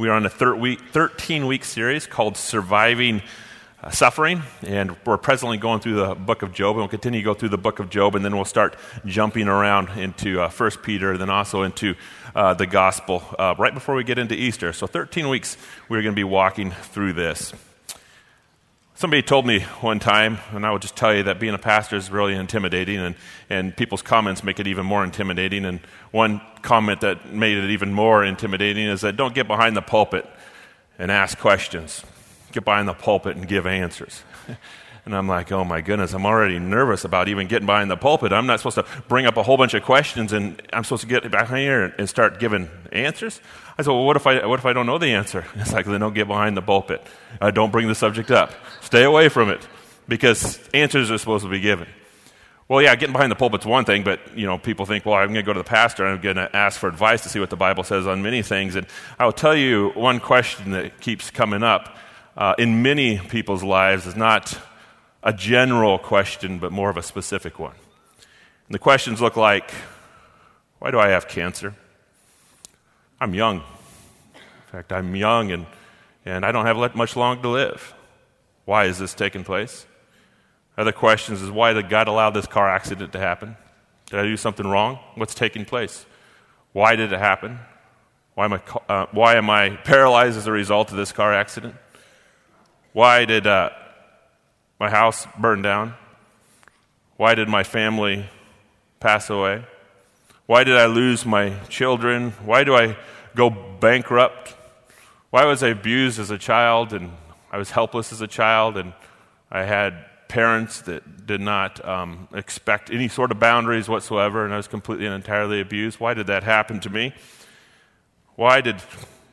We are on a 13 week series called Surviving uh, Suffering, and we're presently going through the book of Job, and we'll continue to go through the book of Job, and then we'll start jumping around into uh, 1 Peter, then also into uh, the gospel uh, right before we get into Easter. So, 13 weeks we're going to be walking through this. Somebody told me one time, and I will just tell you that being a pastor is really intimidating, and, and people's comments make it even more intimidating. And one comment that made it even more intimidating is that don't get behind the pulpit and ask questions. Get behind the pulpit and give answers. And I'm like, oh my goodness, I'm already nervous about even getting behind the pulpit. I'm not supposed to bring up a whole bunch of questions and I'm supposed to get behind here and start giving answers. I said, well, what if I, what if I don't know the answer? It's like, then don't get behind the pulpit. Uh, don't bring the subject up. Stay away from it because answers are supposed to be given. Well, yeah, getting behind the pulpit's one thing, but you know, people think, well, I'm going to go to the pastor and I'm going to ask for advice to see what the Bible says on many things. And I'll tell you one question that keeps coming up uh, in many people's lives is not a general question, but more of a specific one. And the questions look like why do I have cancer? I'm young. In fact, I'm young and, and I don't have much long to live. Why is this taking place? Other questions is why did God allow this car accident to happen? Did I do something wrong? What's taking place? Why did it happen? Why am I, uh, why am I paralyzed as a result of this car accident? Why did uh, my house burn down? Why did my family pass away? Why did I lose my children? Why do I go bankrupt? Why was I abused as a child and I was helpless as a child and I had parents that did not um, expect any sort of boundaries whatsoever and I was completely and entirely abused? Why did that happen to me? Why did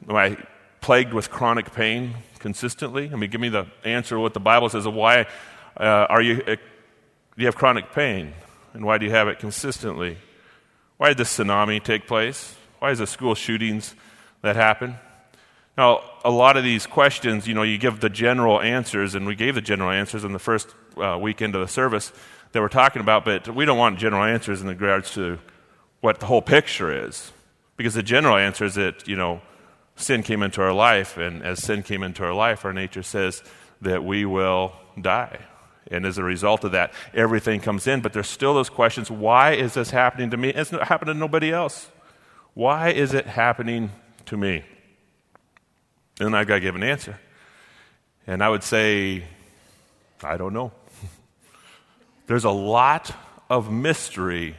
am I plagued with chronic pain consistently? I mean, give me the answer what the Bible says of why uh, are you, uh, do you have chronic pain? And why do you have it consistently? Why did the tsunami take place? Why is the school shootings that happen? Now, a lot of these questions, you know, you give the general answers, and we gave the general answers in the first uh, weekend of the service that we're talking about, but we don't want general answers in regards to what the whole picture is. Because the general answer is that, you know, sin came into our life, and as sin came into our life, our nature says that we will die. And as a result of that, everything comes in. But there's still those questions why is this happening to me? It's not happening to nobody else. Why is it happening to me? And I've got to give an answer. And I would say, I don't know. There's a lot of mystery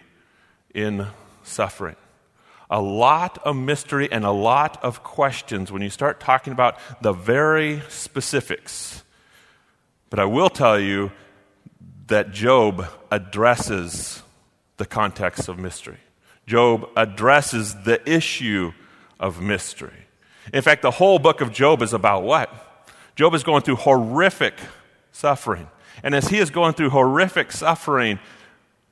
in suffering a lot of mystery and a lot of questions when you start talking about the very specifics. But I will tell you that Job addresses the context of mystery. Job addresses the issue of mystery. In fact, the whole book of Job is about what? Job is going through horrific suffering. And as he is going through horrific suffering,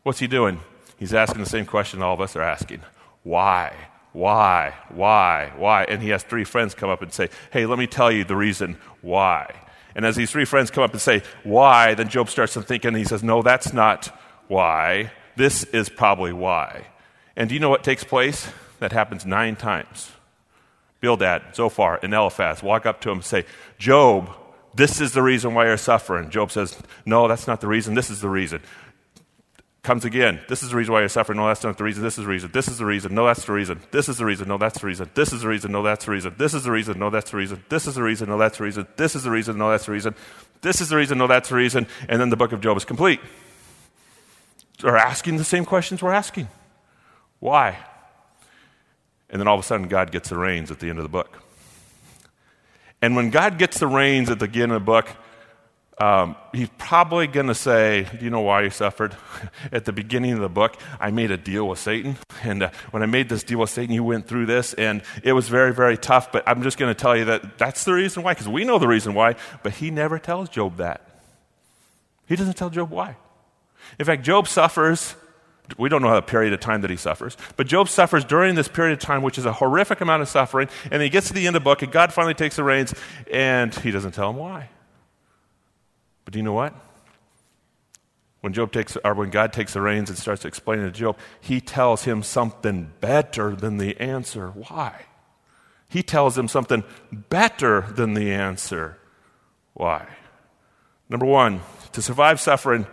what's he doing? He's asking the same question all of us are asking why? Why? Why? Why? And he has three friends come up and say, Hey, let me tell you the reason why. And as these three friends come up and say, Why? Then Job starts to think and he says, No, that's not why. This is probably why. And do you know what takes place? That happens nine times. Bildad, Zophar, and Eliphaz walk up to him and say, Job, this is the reason why you're suffering. Job says, No, that's not the reason. This is the reason comes again. This is the reason why you're suffering. No, that's not the reason. This is the reason. This is the reason. No, that's the reason. This is the reason. No, that's the reason. This is the reason. No, that's the reason. This is the reason. No, that's the reason. This is the reason. No, that's the reason. This is the reason. No, that's the reason. This is the reason. No, that's the reason. And then the book of Job is complete. They're asking the same questions we're asking. Why? And then all of a sudden, God gets the reins at the end of the book. And when God gets the reins at the beginning of the book, um, he's probably going to say, Do you know why you suffered? At the beginning of the book, I made a deal with Satan. And uh, when I made this deal with Satan, you went through this, and it was very, very tough. But I'm just going to tell you that that's the reason why, because we know the reason why. But he never tells Job that. He doesn't tell Job why. In fact, Job suffers. We don't know how the period of time that he suffers, but Job suffers during this period of time, which is a horrific amount of suffering. And he gets to the end of the book, and God finally takes the reins, and he doesn't tell him why. But do you know what? When Job takes, or when God takes the reins and starts explaining to Job, he tells him something better than the answer. Why? He tells him something better than the answer. Why? Number one, to survive suffering,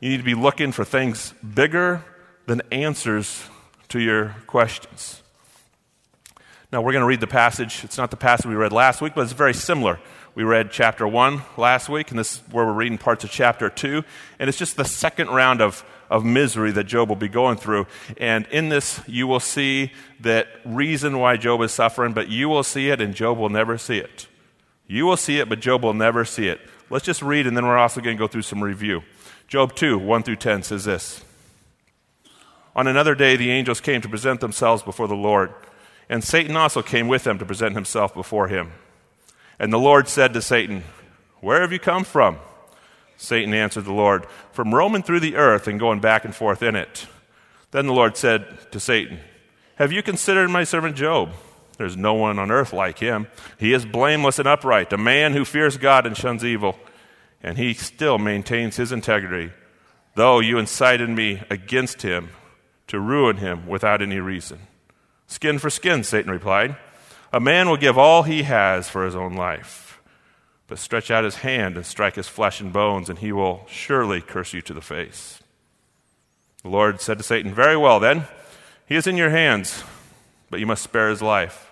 you need to be looking for things bigger than answers to your questions. Now, we're going to read the passage. It's not the passage we read last week, but it's very similar. We read chapter 1 last week, and this is where we're reading parts of chapter 2. And it's just the second round of, of misery that Job will be going through. And in this, you will see that reason why Job is suffering, but you will see it, and Job will never see it. You will see it, but Job will never see it. Let's just read, and then we're also going to go through some review. Job 2, 1 through 10 says this On another day, the angels came to present themselves before the Lord. And Satan also came with them to present himself before him. And the Lord said to Satan, Where have you come from? Satan answered the Lord, From roaming through the earth and going back and forth in it. Then the Lord said to Satan, Have you considered my servant Job? There's no one on earth like him. He is blameless and upright, a man who fears God and shuns evil. And he still maintains his integrity, though you incited me against him to ruin him without any reason. Skin for skin, Satan replied. A man will give all he has for his own life, but stretch out his hand and strike his flesh and bones, and he will surely curse you to the face. The Lord said to Satan, Very well, then. He is in your hands, but you must spare his life.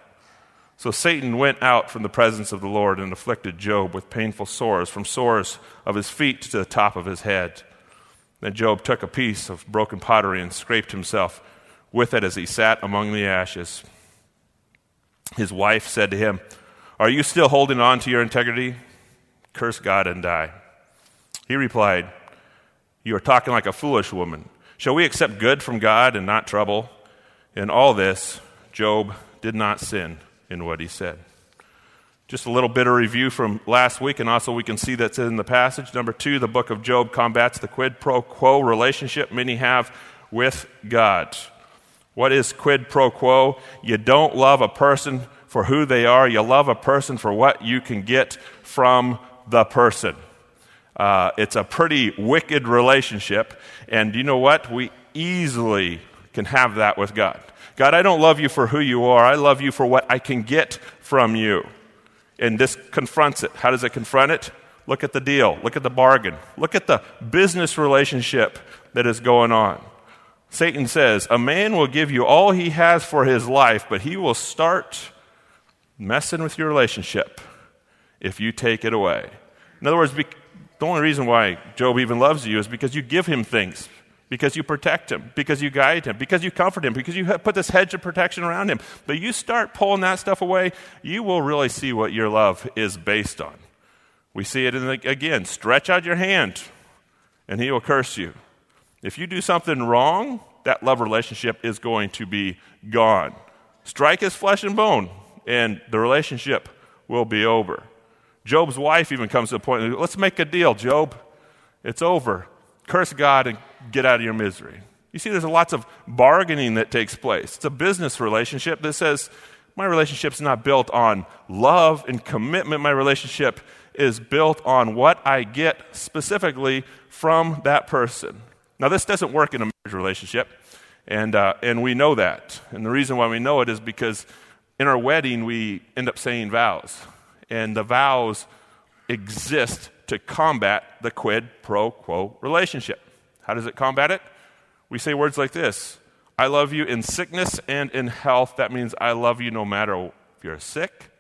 So Satan went out from the presence of the Lord and afflicted Job with painful sores, from sores of his feet to the top of his head. Then Job took a piece of broken pottery and scraped himself with it as he sat among the ashes. His wife said to him, Are you still holding on to your integrity? Curse God and die. He replied, You are talking like a foolish woman. Shall we accept good from God and not trouble? In all this, Job did not sin in what he said. Just a little bit of review from last week, and also we can see that's in the passage. Number two, the book of Job combats the quid pro quo relationship many have with God. What is quid pro quo? You don't love a person for who they are, you love a person for what you can get from the person. Uh, it's a pretty wicked relationship, and you know what? We easily can have that with God. God, I don't love you for who you are, I love you for what I can get from you. And this confronts it. How does it confront it? Look at the deal, look at the bargain, look at the business relationship that is going on. Satan says, A man will give you all he has for his life, but he will start messing with your relationship if you take it away. In other words, the only reason why Job even loves you is because you give him things, because you protect him, because you guide him, because you comfort him, because you put this hedge of protection around him. But you start pulling that stuff away, you will really see what your love is based on. We see it in the, again stretch out your hand, and he will curse you. If you do something wrong, that love relationship is going to be gone. Strike his flesh and bone, and the relationship will be over. Job's wife even comes to the point let's make a deal, Job. It's over. Curse God and get out of your misery. You see, there's lots of bargaining that takes place. It's a business relationship that says, my relationship's not built on love and commitment. My relationship is built on what I get specifically from that person. Now, this doesn't work in a marriage relationship, and, uh, and we know that. And the reason why we know it is because in our wedding, we end up saying vows. And the vows exist to combat the quid pro quo relationship. How does it combat it? We say words like this I love you in sickness and in health. That means I love you no matter if you're sick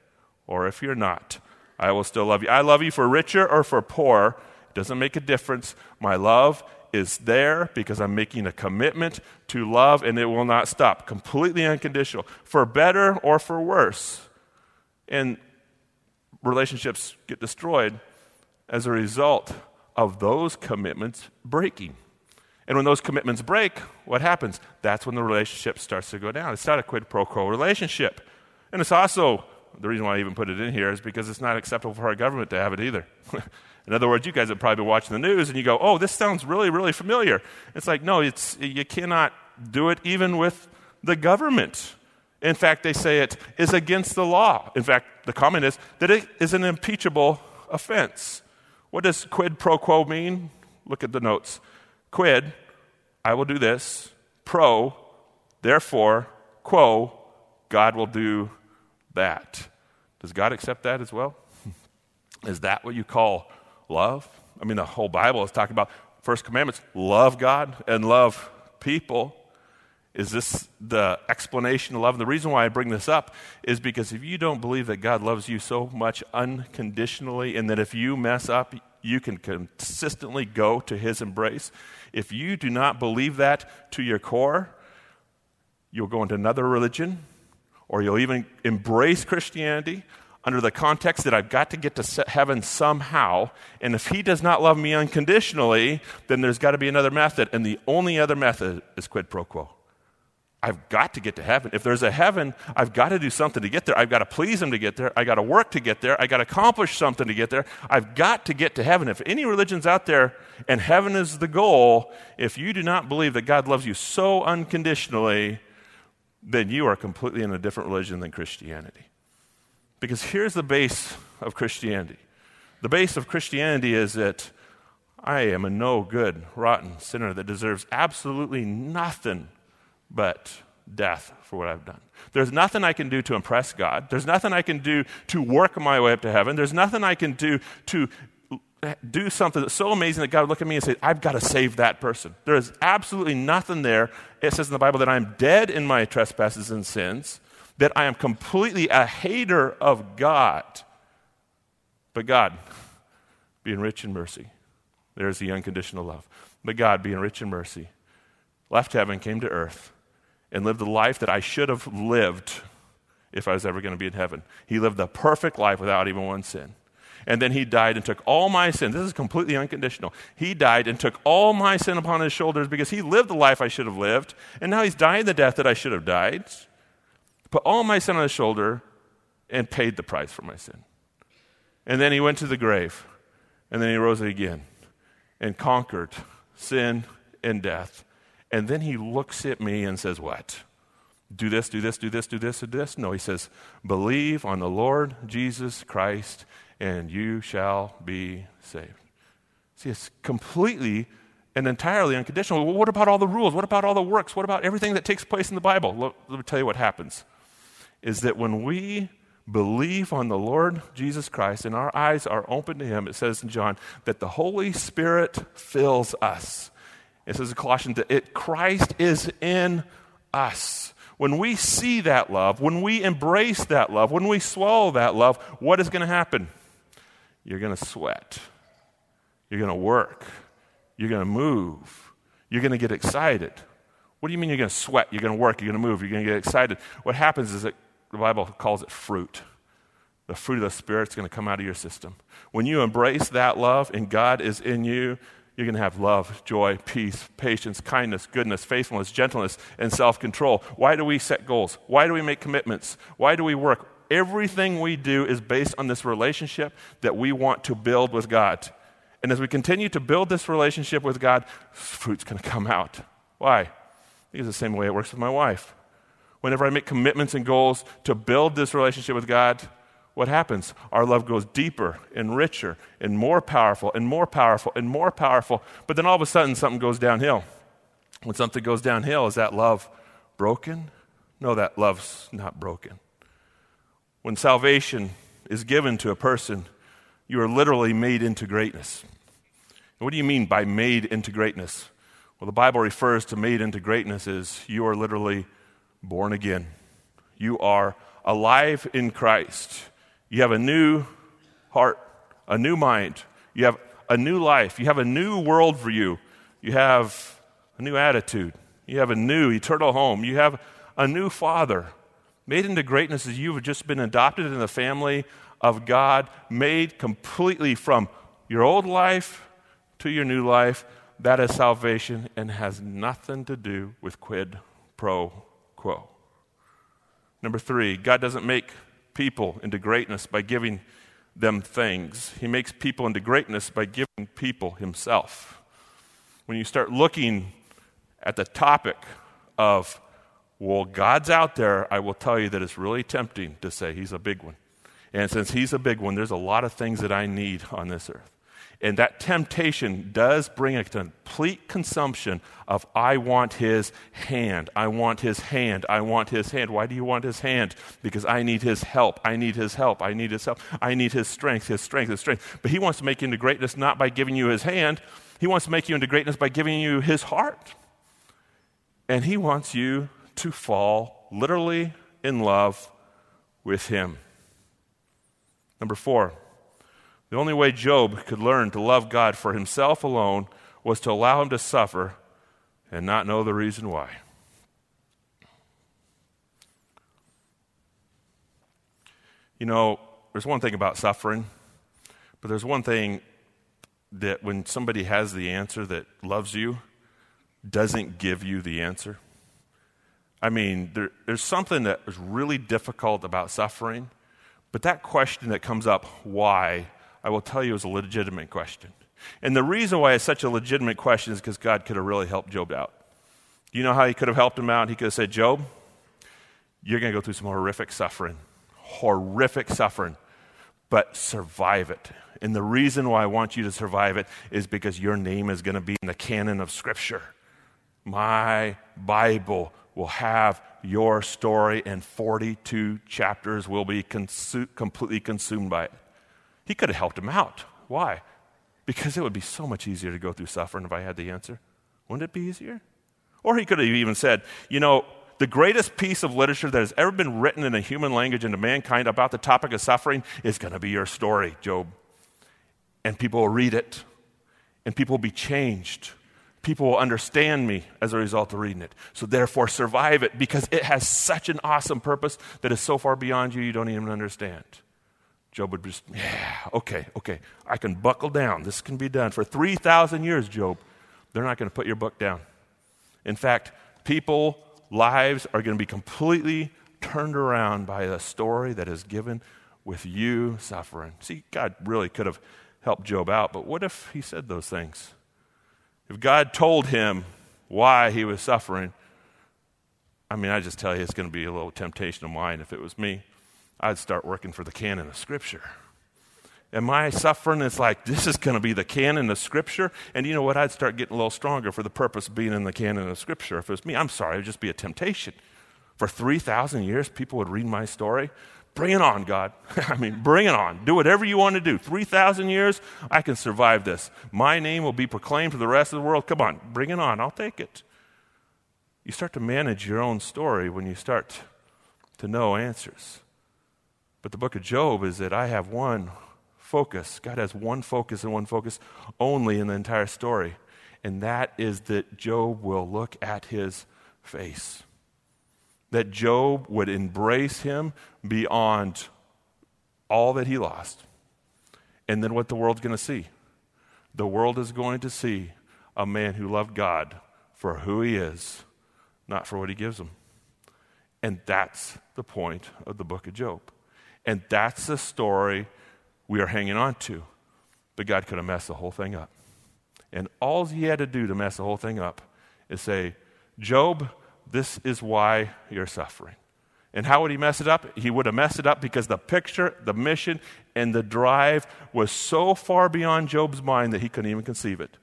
or if you're not. I will still love you. I love you for richer or for poor. It doesn't make a difference. My love is there because I'm making a commitment to love and it will not stop. Completely unconditional. For better or for worse. And relationships get destroyed as a result of those commitments breaking. And when those commitments break, what happens? That's when the relationship starts to go down. It's not a quid pro quo relationship. And it's also, the reason why I even put it in here is because it's not acceptable for our government to have it either. In other words, you guys have probably been watching the news and you go, oh, this sounds really, really familiar. It's like, no, it's, you cannot do it even with the government. In fact, they say it is against the law. In fact, the comment is that it is an impeachable offense. What does quid pro quo mean? Look at the notes. Quid, I will do this. Pro, therefore, quo, God will do that. Does God accept that as well? Is that what you call love? I mean, the whole Bible is talking about first commandments love God and love people. Is this the explanation of love? And the reason why I bring this up is because if you don't believe that God loves you so much unconditionally and that if you mess up, you can consistently go to his embrace, if you do not believe that to your core, you'll go into another religion or you'll even embrace Christianity under the context that I've got to get to heaven somehow. And if he does not love me unconditionally, then there's got to be another method. And the only other method is quid pro quo. I've got to get to heaven. If there's a heaven, I've got to do something to get there. I've got to please him to get there. I've got to work to get there. I've got to accomplish something to get there. I've got to get to heaven. If any religion's out there and heaven is the goal, if you do not believe that God loves you so unconditionally, then you are completely in a different religion than Christianity. Because here's the base of Christianity the base of Christianity is that I am a no good, rotten sinner that deserves absolutely nothing but death for what I've done. There's nothing I can do to impress God. There's nothing I can do to work my way up to heaven. There's nothing I can do to do something that's so amazing that God would look at me and say, I've got to save that person. There is absolutely nothing there. It says in the Bible that I'm dead in my trespasses and sins, that I am completely a hater of God. But God, being rich in mercy, there's the unconditional love. But God, being rich in mercy, left heaven, came to earth, and lived the life that I should have lived if I was ever going to be in heaven. He lived the perfect life without even one sin. And then he died and took all my sin. This is completely unconditional. He died and took all my sin upon his shoulders because he lived the life I should have lived. And now he's dying the death that I should have died. Put all my sin on his shoulder and paid the price for my sin. And then he went to the grave. And then he rose again and conquered sin and death. And then he looks at me and says, What? Do this, do this, do this, do this, do this? No, he says, Believe on the Lord Jesus Christ and you shall be saved. See, it's completely and entirely unconditional. Well, what about all the rules? What about all the works? What about everything that takes place in the Bible? Let, let me tell you what happens is that when we believe on the Lord Jesus Christ and our eyes are open to Him, it says in John that the Holy Spirit fills us. It says in Colossians that it, Christ is in us. When we see that love, when we embrace that love, when we swallow that love, what is going to happen? You're going to sweat. You're going to work. You're going to move. You're going to get excited. What do you mean you're going to sweat? You're going to work. You're going to move. You're going to get excited. What happens is that the Bible calls it fruit. The fruit of the Spirit's going to come out of your system. When you embrace that love and God is in you, you're going to have love, joy, peace, patience, kindness, goodness, faithfulness, gentleness, and self control. Why do we set goals? Why do we make commitments? Why do we work? Everything we do is based on this relationship that we want to build with God. And as we continue to build this relationship with God, fruit's going to come out. Why? Because it's the same way it works with my wife. Whenever I make commitments and goals to build this relationship with God, what happens? Our love goes deeper and richer and more powerful and more powerful and more powerful. But then all of a sudden, something goes downhill. When something goes downhill, is that love broken? No, that love's not broken. When salvation is given to a person, you are literally made into greatness. what do you mean by made into greatness? Well, the Bible refers to made into greatness as you are literally born again. You are alive in Christ. You have a new heart, a new mind. You have a new life. You have a new world for you. You have a new attitude. You have a new eternal home. You have a new father. Made into greatness as you've just been adopted in the family of God, made completely from your old life to your new life. That is salvation and has nothing to do with quid pro quo. Number three, God doesn't make people into greatness by giving them things, He makes people into greatness by giving people Himself. When you start looking at the topic of well, God's out there, I will tell you that it's really tempting to say He's a big one. And since He's a big one, there's a lot of things that I need on this earth. And that temptation does bring a complete consumption of, I want his hand. I want his hand. I want his hand. Why do you want his hand? Because I need his help. I need his help. I need his help. I need his strength, his strength, his strength. But he wants to make you into greatness not by giving you his hand, he wants to make you into greatness by giving you his heart. And he wants you to fall literally in love with him. Number four, the only way Job could learn to love God for himself alone was to allow him to suffer and not know the reason why. You know, there's one thing about suffering, but there's one thing that when somebody has the answer that loves you, doesn't give you the answer. I mean, there, there's something that is really difficult about suffering, but that question that comes up, why, I will tell you is a legitimate question. And the reason why it's such a legitimate question is because God could have really helped Job out. Do you know how he could have helped him out? He could have said, Job, you're going to go through some horrific suffering, horrific suffering, but survive it. And the reason why I want you to survive it is because your name is going to be in the canon of Scripture. My Bible will have your story, and 42 chapters will be consu- completely consumed by it. He could have helped him out. Why? Because it would be so much easier to go through suffering if I had the answer. Wouldn't it be easier? Or he could have even said, you know, the greatest piece of literature that has ever been written in a human language into mankind about the topic of suffering is going to be your story, Job. And people will read it, and people will be changed. People will understand me as a result of reading it. So, therefore, survive it because it has such an awesome purpose that is so far beyond you, you don't even understand. Job would just, yeah, okay, okay, I can buckle down. This can be done. For 3,000 years, Job, they're not going to put your book down. In fact, people, lives are going to be completely turned around by a story that is given with you suffering. See, God really could have helped Job out, but what if he said those things? If God told him why he was suffering, I mean, I just tell you, it's going to be a little temptation of mine if it was me. I'd start working for the canon of Scripture. And my suffering is like, this is going to be the canon of Scripture. And you know what? I'd start getting a little stronger for the purpose of being in the canon of Scripture. If it was me, I'm sorry, it would just be a temptation. For 3,000 years, people would read my story. Bring it on, God. I mean, bring it on. Do whatever you want to do. 3,000 years, I can survive this. My name will be proclaimed to the rest of the world. Come on, bring it on. I'll take it. You start to manage your own story when you start to know answers. But the book of Job is that I have one focus. God has one focus and one focus only in the entire story. And that is that Job will look at his face. That Job would embrace him beyond all that he lost. And then what the world's going to see? The world is going to see a man who loved God for who he is, not for what he gives him. And that's the point of the book of Job. And that's the story we are hanging on to. But God could have messed the whole thing up. And all he had to do to mess the whole thing up is say, Job, this is why you're suffering. And how would he mess it up? He would have messed it up because the picture, the mission, and the drive was so far beyond Job's mind that he couldn't even conceive it.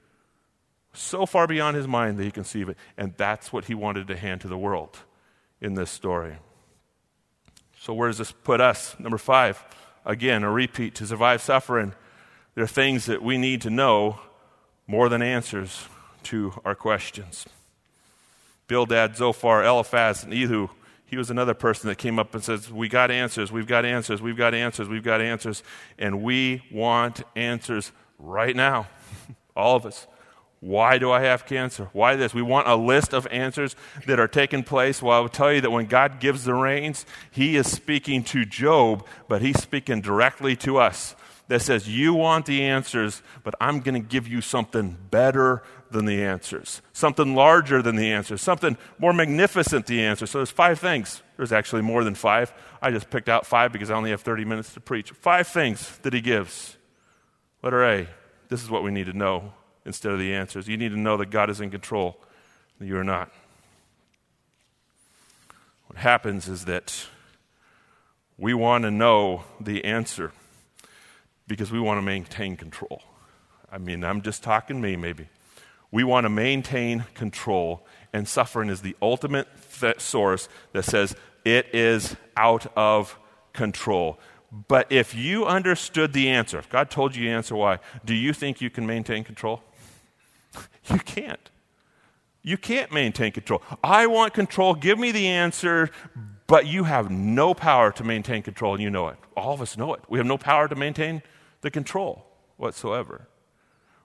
So far beyond his mind that he conceived it. And that's what he wanted to hand to the world in this story. So, where does this put us? Number five, again, a repeat. To survive suffering, there are things that we need to know more than answers to our questions. Bildad, Zophar, Eliphaz, and Elihu, he was another person that came up and says, We got answers, we've got answers, we've got answers, we've got answers, and we want answers right now. All of us. Why do I have cancer? Why this? We want a list of answers that are taking place. Well, I will tell you that when God gives the reins, He is speaking to Job, but He's speaking directly to us. That says, You want the answers, but I'm going to give you something better than the answers, something larger than the answers, something more magnificent than the answers. So there's five things. There's actually more than five. I just picked out five because I only have 30 minutes to preach. Five things that He gives. Letter A this is what we need to know instead of the answers. You need to know that God is in control, that you are not. What happens is that we want to know the answer because we want to maintain control. I mean, I'm just talking me, maybe. We want to maintain control, and suffering is the ultimate th- source that says it is out of control. But if you understood the answer, if God told you the answer why, do you think you can maintain control? you can't. You can't maintain control. I want control. Give me the answer, but you have no power to maintain control, and you know it. All of us know it. We have no power to maintain the control whatsoever.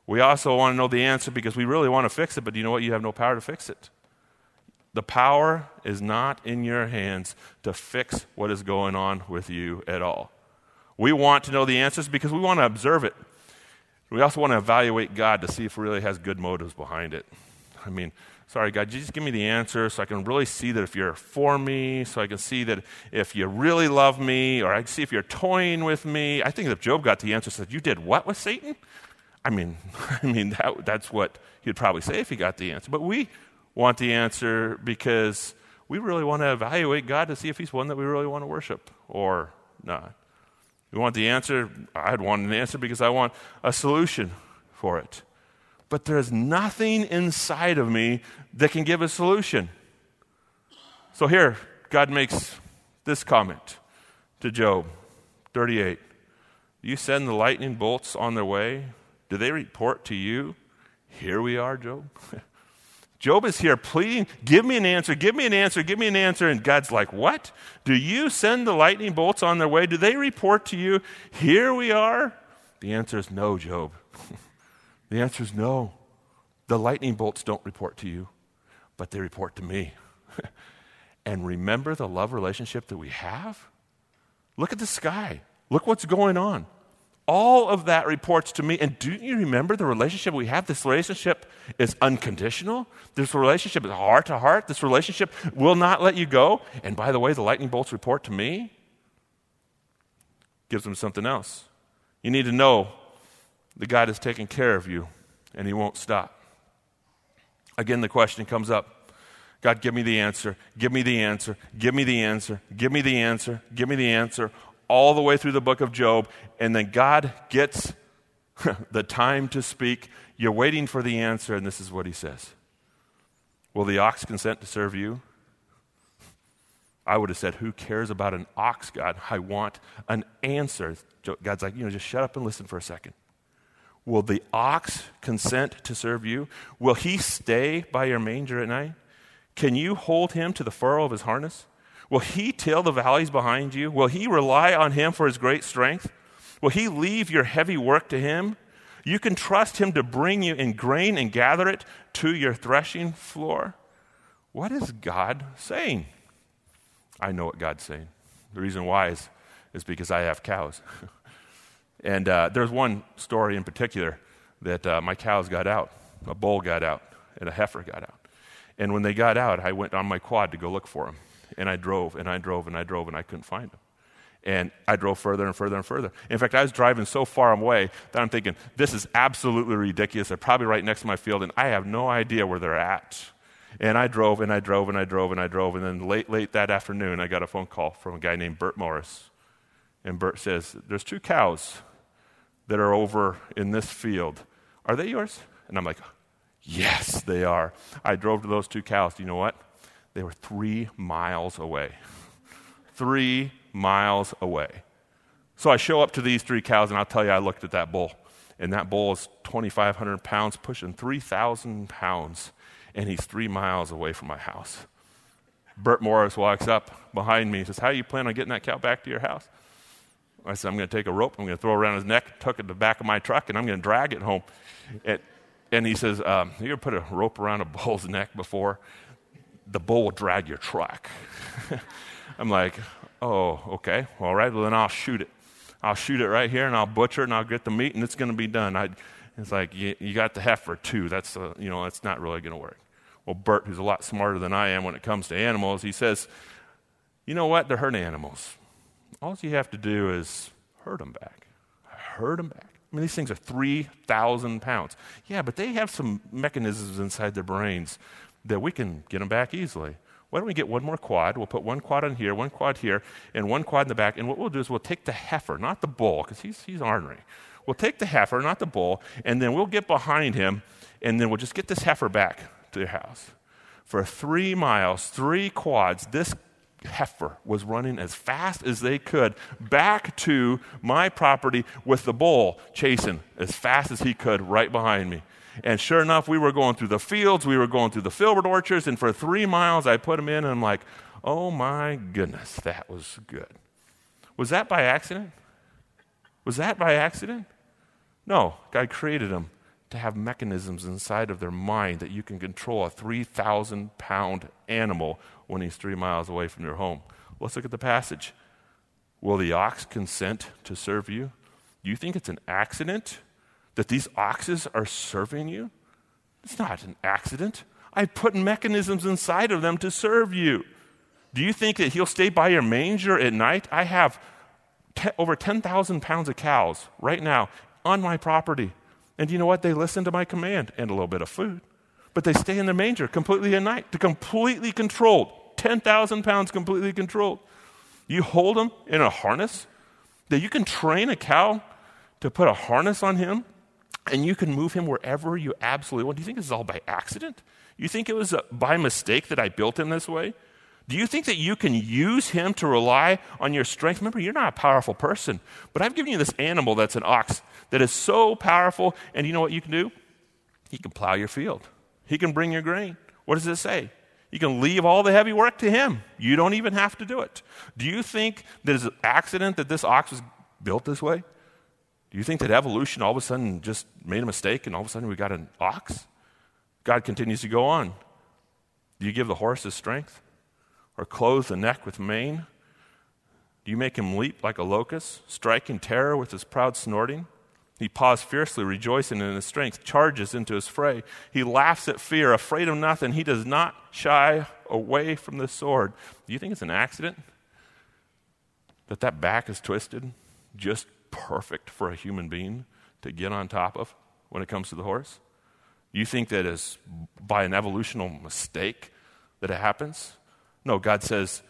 We also want to know the answer because we really want to fix it, but you know what? You have no power to fix it. The power is not in your hands to fix what is going on with you at all. We want to know the answers because we want to observe it. We also want to evaluate God to see if he really has good motives behind it. I mean, sorry, God, just give me the answer so I can really see that if you're for me, so I can see that if you really love me, or I can see if you're toying with me. I think if Job got the answer, said, You did what with Satan? I mean, I mean that, that's what he'd probably say if he got the answer. But we want the answer because we really want to evaluate God to see if he's one that we really want to worship or not. We want the answer. I'd want an answer because I want a solution for it but there's nothing inside of me that can give a solution. So here, God makes this comment to Job 38 You send the lightning bolts on their way. Do they report to you? Here we are, Job. Job is here pleading, Give me an answer, give me an answer, give me an answer. And God's like, What? Do you send the lightning bolts on their way? Do they report to you? Here we are? The answer is no, Job. The answer is no. The lightning bolts don't report to you, but they report to me. and remember the love relationship that we have? Look at the sky. Look what's going on. All of that reports to me. And do you remember the relationship we have? This relationship is unconditional. This relationship is heart to heart. This relationship will not let you go. And by the way, the lightning bolts report to me. Gives them something else. You need to know the God is taking care of you, and He won't stop. Again, the question comes up God, give me the answer, give me the answer, give me the answer, give me the answer, give me the answer, all the way through the book of Job. And then God gets the time to speak. You're waiting for the answer, and this is what He says Will the ox consent to serve you? I would have said, Who cares about an ox, God? I want an answer. God's like, you know, just shut up and listen for a second. Will the ox consent to serve you? Will he stay by your manger at night? Can you hold him to the furrow of his harness? Will he till the valleys behind you? Will he rely on him for his great strength? Will he leave your heavy work to him? You can trust him to bring you in grain and gather it to your threshing floor. What is God saying? I know what God's saying. The reason why is, is because I have cows. And uh, there's one story in particular that uh, my cows got out. A bull got out, and a heifer got out. And when they got out, I went on my quad to go look for them. And I drove, and I drove, and I drove, and I couldn't find them. And I drove further and further and further. In fact, I was driving so far away that I'm thinking, this is absolutely ridiculous. They're probably right next to my field, and I have no idea where they're at. And I drove, and I drove, and I drove, and I drove. And then late, late that afternoon, I got a phone call from a guy named Bert Morris. And Bert says, There's two cows that are over in this field. Are they yours? And I'm like, Yes, they are. I drove to those two cows. Do you know what? They were three miles away. three miles away. So I show up to these three cows, and I'll tell you, I looked at that bull. And that bull is 2,500 pounds, pushing 3,000 pounds. And he's three miles away from my house. Bert Morris walks up behind me and says, How you plan on getting that cow back to your house? I said, I'm going to take a rope, I'm going to throw it around his neck, tuck it to the back of my truck, and I'm going to drag it home. And, and he says, um, You ever put a rope around a bull's neck before? The bull will drag your truck. I'm like, Oh, okay. All right. Well, then I'll shoot it. I'll shoot it right here, and I'll butcher it, and I'll get the meat, and it's going to be done. I, it's like, you, you got the heifer, too. That's, uh, you know, that's not really going to work. Well, Bert, who's a lot smarter than I am when it comes to animals, he says, You know what? They're herd animals all you have to do is herd them back. Herd them back. I mean, these things are 3,000 pounds. Yeah, but they have some mechanisms inside their brains that we can get them back easily. Why don't we get one more quad? We'll put one quad on here, one quad here, and one quad in the back. And what we'll do is we'll take the heifer, not the bull, because he's, he's ornery. We'll take the heifer, not the bull, and then we'll get behind him, and then we'll just get this heifer back to your house. For three miles, three quads, this heifer was running as fast as they could back to my property with the bull chasing as fast as he could right behind me. And sure enough, we were going through the fields, we were going through the filbert orchards, and for three miles I put him in, and I'm like, oh my goodness, that was good. Was that by accident? Was that by accident? No, God created them to have mechanisms inside of their mind that you can control a 3,000 pound animal when he's three miles away from your home. Let's look at the passage. Will the ox consent to serve you? Do you think it's an accident that these oxes are serving you? It's not an accident. I put mechanisms inside of them to serve you. Do you think that he'll stay by your manger at night? I have te- over 10,000 pounds of cows right now on my property. And you know what? They listen to my command and a little bit of food. But they stay in the manger completely at night. Completely controlled. 10,000 pounds completely controlled. You hold them in a harness, that you can train a cow to put a harness on him, and you can move him wherever you absolutely want. Do you think this is all by accident? You think it was uh, by mistake that I built him this way? Do you think that you can use him to rely on your strength? Remember, you're not a powerful person, but I've given you this animal that's an ox that is so powerful, and you know what you can do? He can plow your field, he can bring your grain. What does it say? You can leave all the heavy work to him. You don't even have to do it. Do you think that it's an accident that this ox was built this way? Do you think that evolution all of a sudden just made a mistake and all of a sudden we got an ox? God continues to go on. Do you give the horse his strength? Or clothe the neck with mane? Do you make him leap like a locust, striking terror with his proud snorting? He paws fiercely, rejoicing in his strength, charges into his fray. He laughs at fear, afraid of nothing. He does not shy away from the sword. Do you think it's an accident that that back is twisted? Just perfect for a human being to get on top of when it comes to the horse? You think that is by an evolutional mistake that it happens? No, God says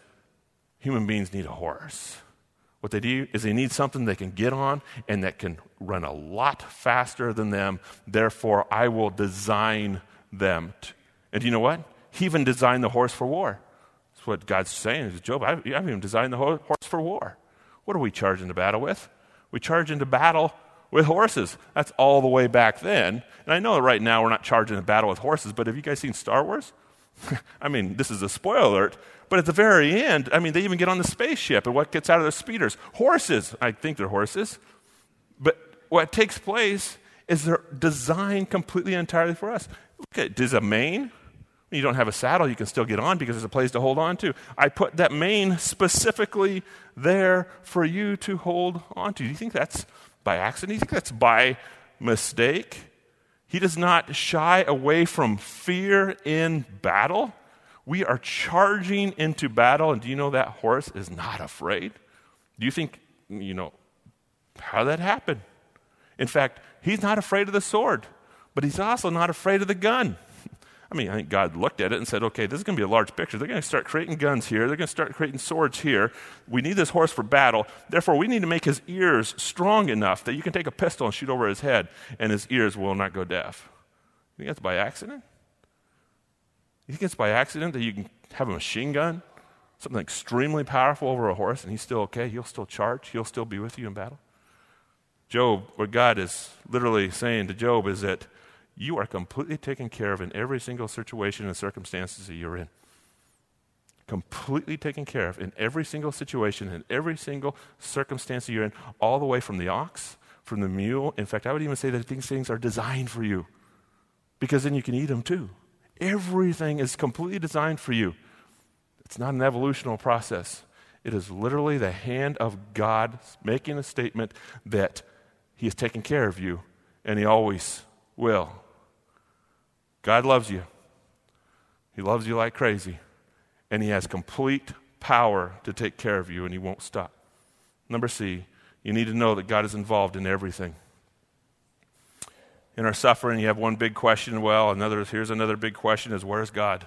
human beings need a horse. What they do is they need something they can get on and that can run a lot faster than them. Therefore, I will design them. To, and you know what? He even designed the horse for war. That's what God's saying to Job. I, have even designed the horse for war. What are we charged into battle with? We charge into battle with horses. That's all the way back then. And I know that right now we're not charging into battle with horses, but have you guys seen Star Wars? I mean, this is a spoiler alert, but at the very end, I mean, they even get on the spaceship, and what gets out of the speeders? Horses. I think they're horses. But what takes place is they're designed completely entirely for us. Look at, does a mane? You don't have a saddle, you can still get on because there's a place to hold on to. I put that mane specifically there for you to hold on to. Do you think that's by accident? Do you think that's by mistake? He does not shy away from fear in battle. We are charging into battle, and do you know that horse is not afraid? Do you think, you know, how that happened? In fact, he's not afraid of the sword, but he's also not afraid of the gun. I mean, I think God looked at it and said, okay, this is going to be a large picture. They're going to start creating guns here. They're going to start creating swords here. We need this horse for battle. Therefore, we need to make his ears strong enough that you can take a pistol and shoot over his head, and his ears will not go deaf. You think that's by accident? You think it's by accident that you can have a machine gun, something extremely powerful over a horse, and he's still okay? He'll still charge? He'll still be with you in battle? Job, what God is literally saying to Job is that you are completely taken care of in every single situation and circumstances that you're in. Completely taken care of in every single situation, in every single circumstance that you're in, all the way from the ox, from the mule. In fact, I would even say that these things are designed for you because then you can eat them too. Everything is completely designed for you. It's not an evolutional process. It is literally the hand of God making a statement that He is taking care of you, and He always will. God loves you. He loves you like crazy, and He has complete power to take care of you, and He won't stop. Number C, you need to know that God is involved in everything in our suffering, you have one big question. Well, another, here's another big question is where's God?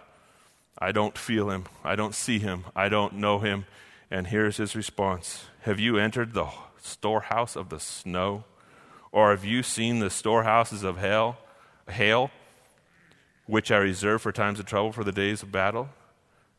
I don't feel him. I don't see him. I don't know him. And here's his response Have you entered the storehouse of the snow? Or have you seen the storehouses of hell, hail, which I reserve for times of trouble for the days of battle?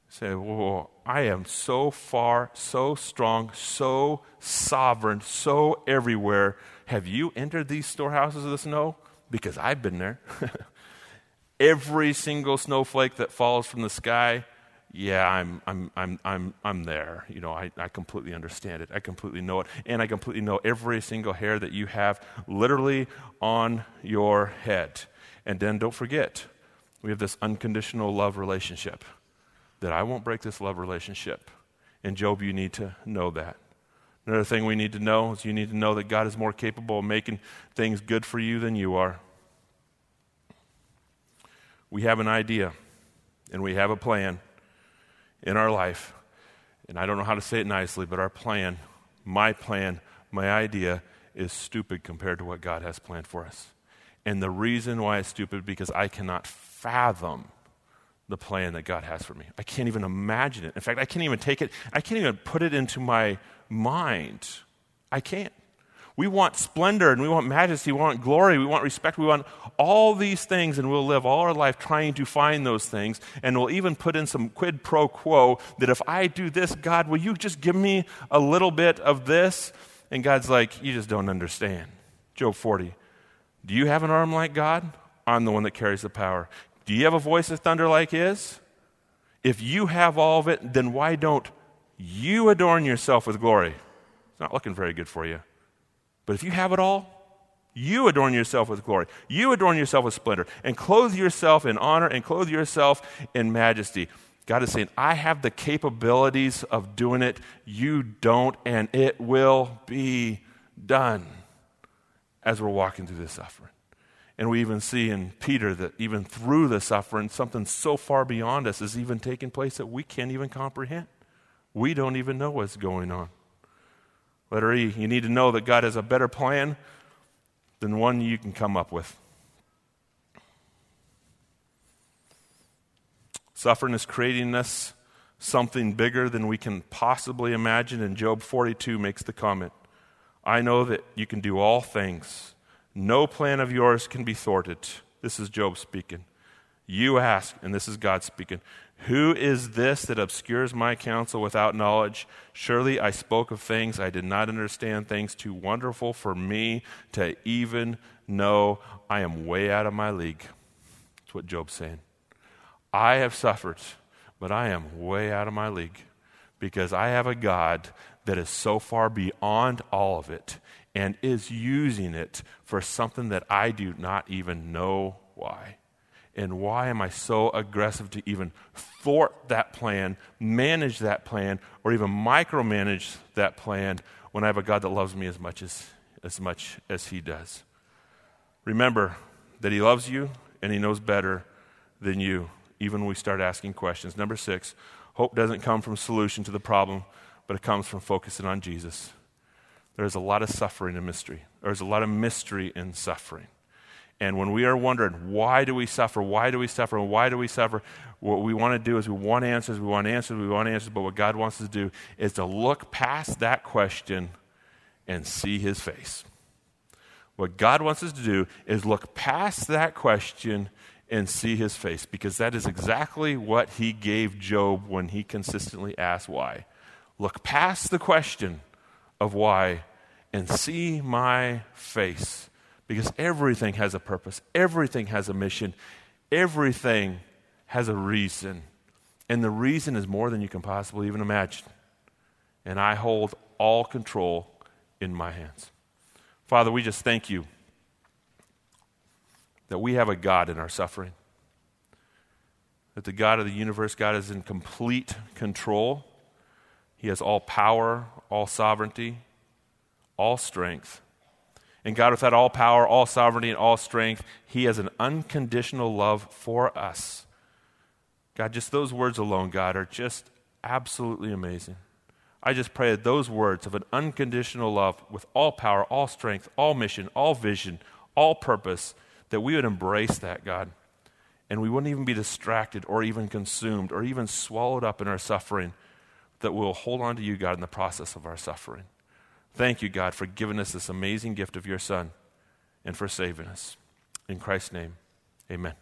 Say, whoa, I am so far, so strong, so sovereign, so everywhere. Have you entered these storehouses of the snow? Because I've been there. Every single snowflake that falls from the sky, yeah, I'm, I'm, I'm, I'm, I'm there. You know, I, I completely understand it. I completely know it. And I completely know every single hair that you have literally on your head. And then don't forget, we have this unconditional love relationship. That I won't break this love relationship. And Job, you need to know that. Another thing we need to know is you need to know that God is more capable of making things good for you than you are. We have an idea and we have a plan in our life. And I don't know how to say it nicely, but our plan, my plan, my idea is stupid compared to what God has planned for us. And the reason why it's stupid because I cannot fathom the plan that God has for me. I can't even imagine it. In fact, I can't even take it, I can't even put it into my mind. I can't. We want splendor and we want majesty, we want glory, we want respect, we want all these things, and we'll live all our life trying to find those things. And we'll even put in some quid pro quo that if I do this, God, will you just give me a little bit of this? And God's like, You just don't understand. Job 40. Do you have an arm like God? I'm the one that carries the power. Do you have a voice of thunder like His? If you have all of it, then why don't you adorn yourself with glory? It's not looking very good for you. But if you have it all, you adorn yourself with glory. You adorn yourself with splendor and clothe yourself in honor and clothe yourself in majesty. God is saying, I have the capabilities of doing it. You don't, and it will be done as we're walking through this suffering. And we even see in Peter that even through the suffering, something so far beyond us is even taking place that we can't even comprehend. We don't even know what's going on. Letter E, you need to know that God has a better plan than one you can come up with. Suffering is creating us something bigger than we can possibly imagine, and Job 42 makes the comment I know that you can do all things. No plan of yours can be thwarted. This is Job speaking. You ask, and this is God speaking, who is this that obscures my counsel without knowledge? Surely I spoke of things I did not understand, things too wonderful for me to even know. I am way out of my league. That's what Job's saying. I have suffered, but I am way out of my league because I have a God that is so far beyond all of it and is using it for something that I do not even know why. And why am I so aggressive to even thwart that plan, manage that plan, or even micromanage that plan when I have a God that loves me as much as, as much as He does? Remember that He loves you and He knows better than you, even when we start asking questions. Number six, hope doesn't come from solution to the problem, but it comes from focusing on Jesus. There's a lot of suffering and mystery. There's a lot of mystery in suffering. And when we are wondering, why do we suffer? Why do we suffer? Why do we suffer? What we want to do is we want answers, we want answers, we want answers. But what God wants us to do is to look past that question and see His face. What God wants us to do is look past that question and see His face because that is exactly what He gave Job when he consistently asked why. Look past the question of why and see my face because everything has a purpose, everything has a mission, everything has a reason. And the reason is more than you can possibly even imagine. And I hold all control in my hands. Father, we just thank you that we have a God in our suffering. That the God of the universe, God, is in complete control. He has all power, all sovereignty, all strength. And God, without all power, all sovereignty, and all strength, He has an unconditional love for us. God, just those words alone, God, are just absolutely amazing. I just pray that those words of an unconditional love with all power, all strength, all mission, all vision, all purpose, that we would embrace that, God. and we wouldn't even be distracted or even consumed or even swallowed up in our suffering, that we'll hold on to you, God, in the process of our suffering. Thank you, God, for giving us this amazing gift of your Son and for saving us. In Christ's name, amen.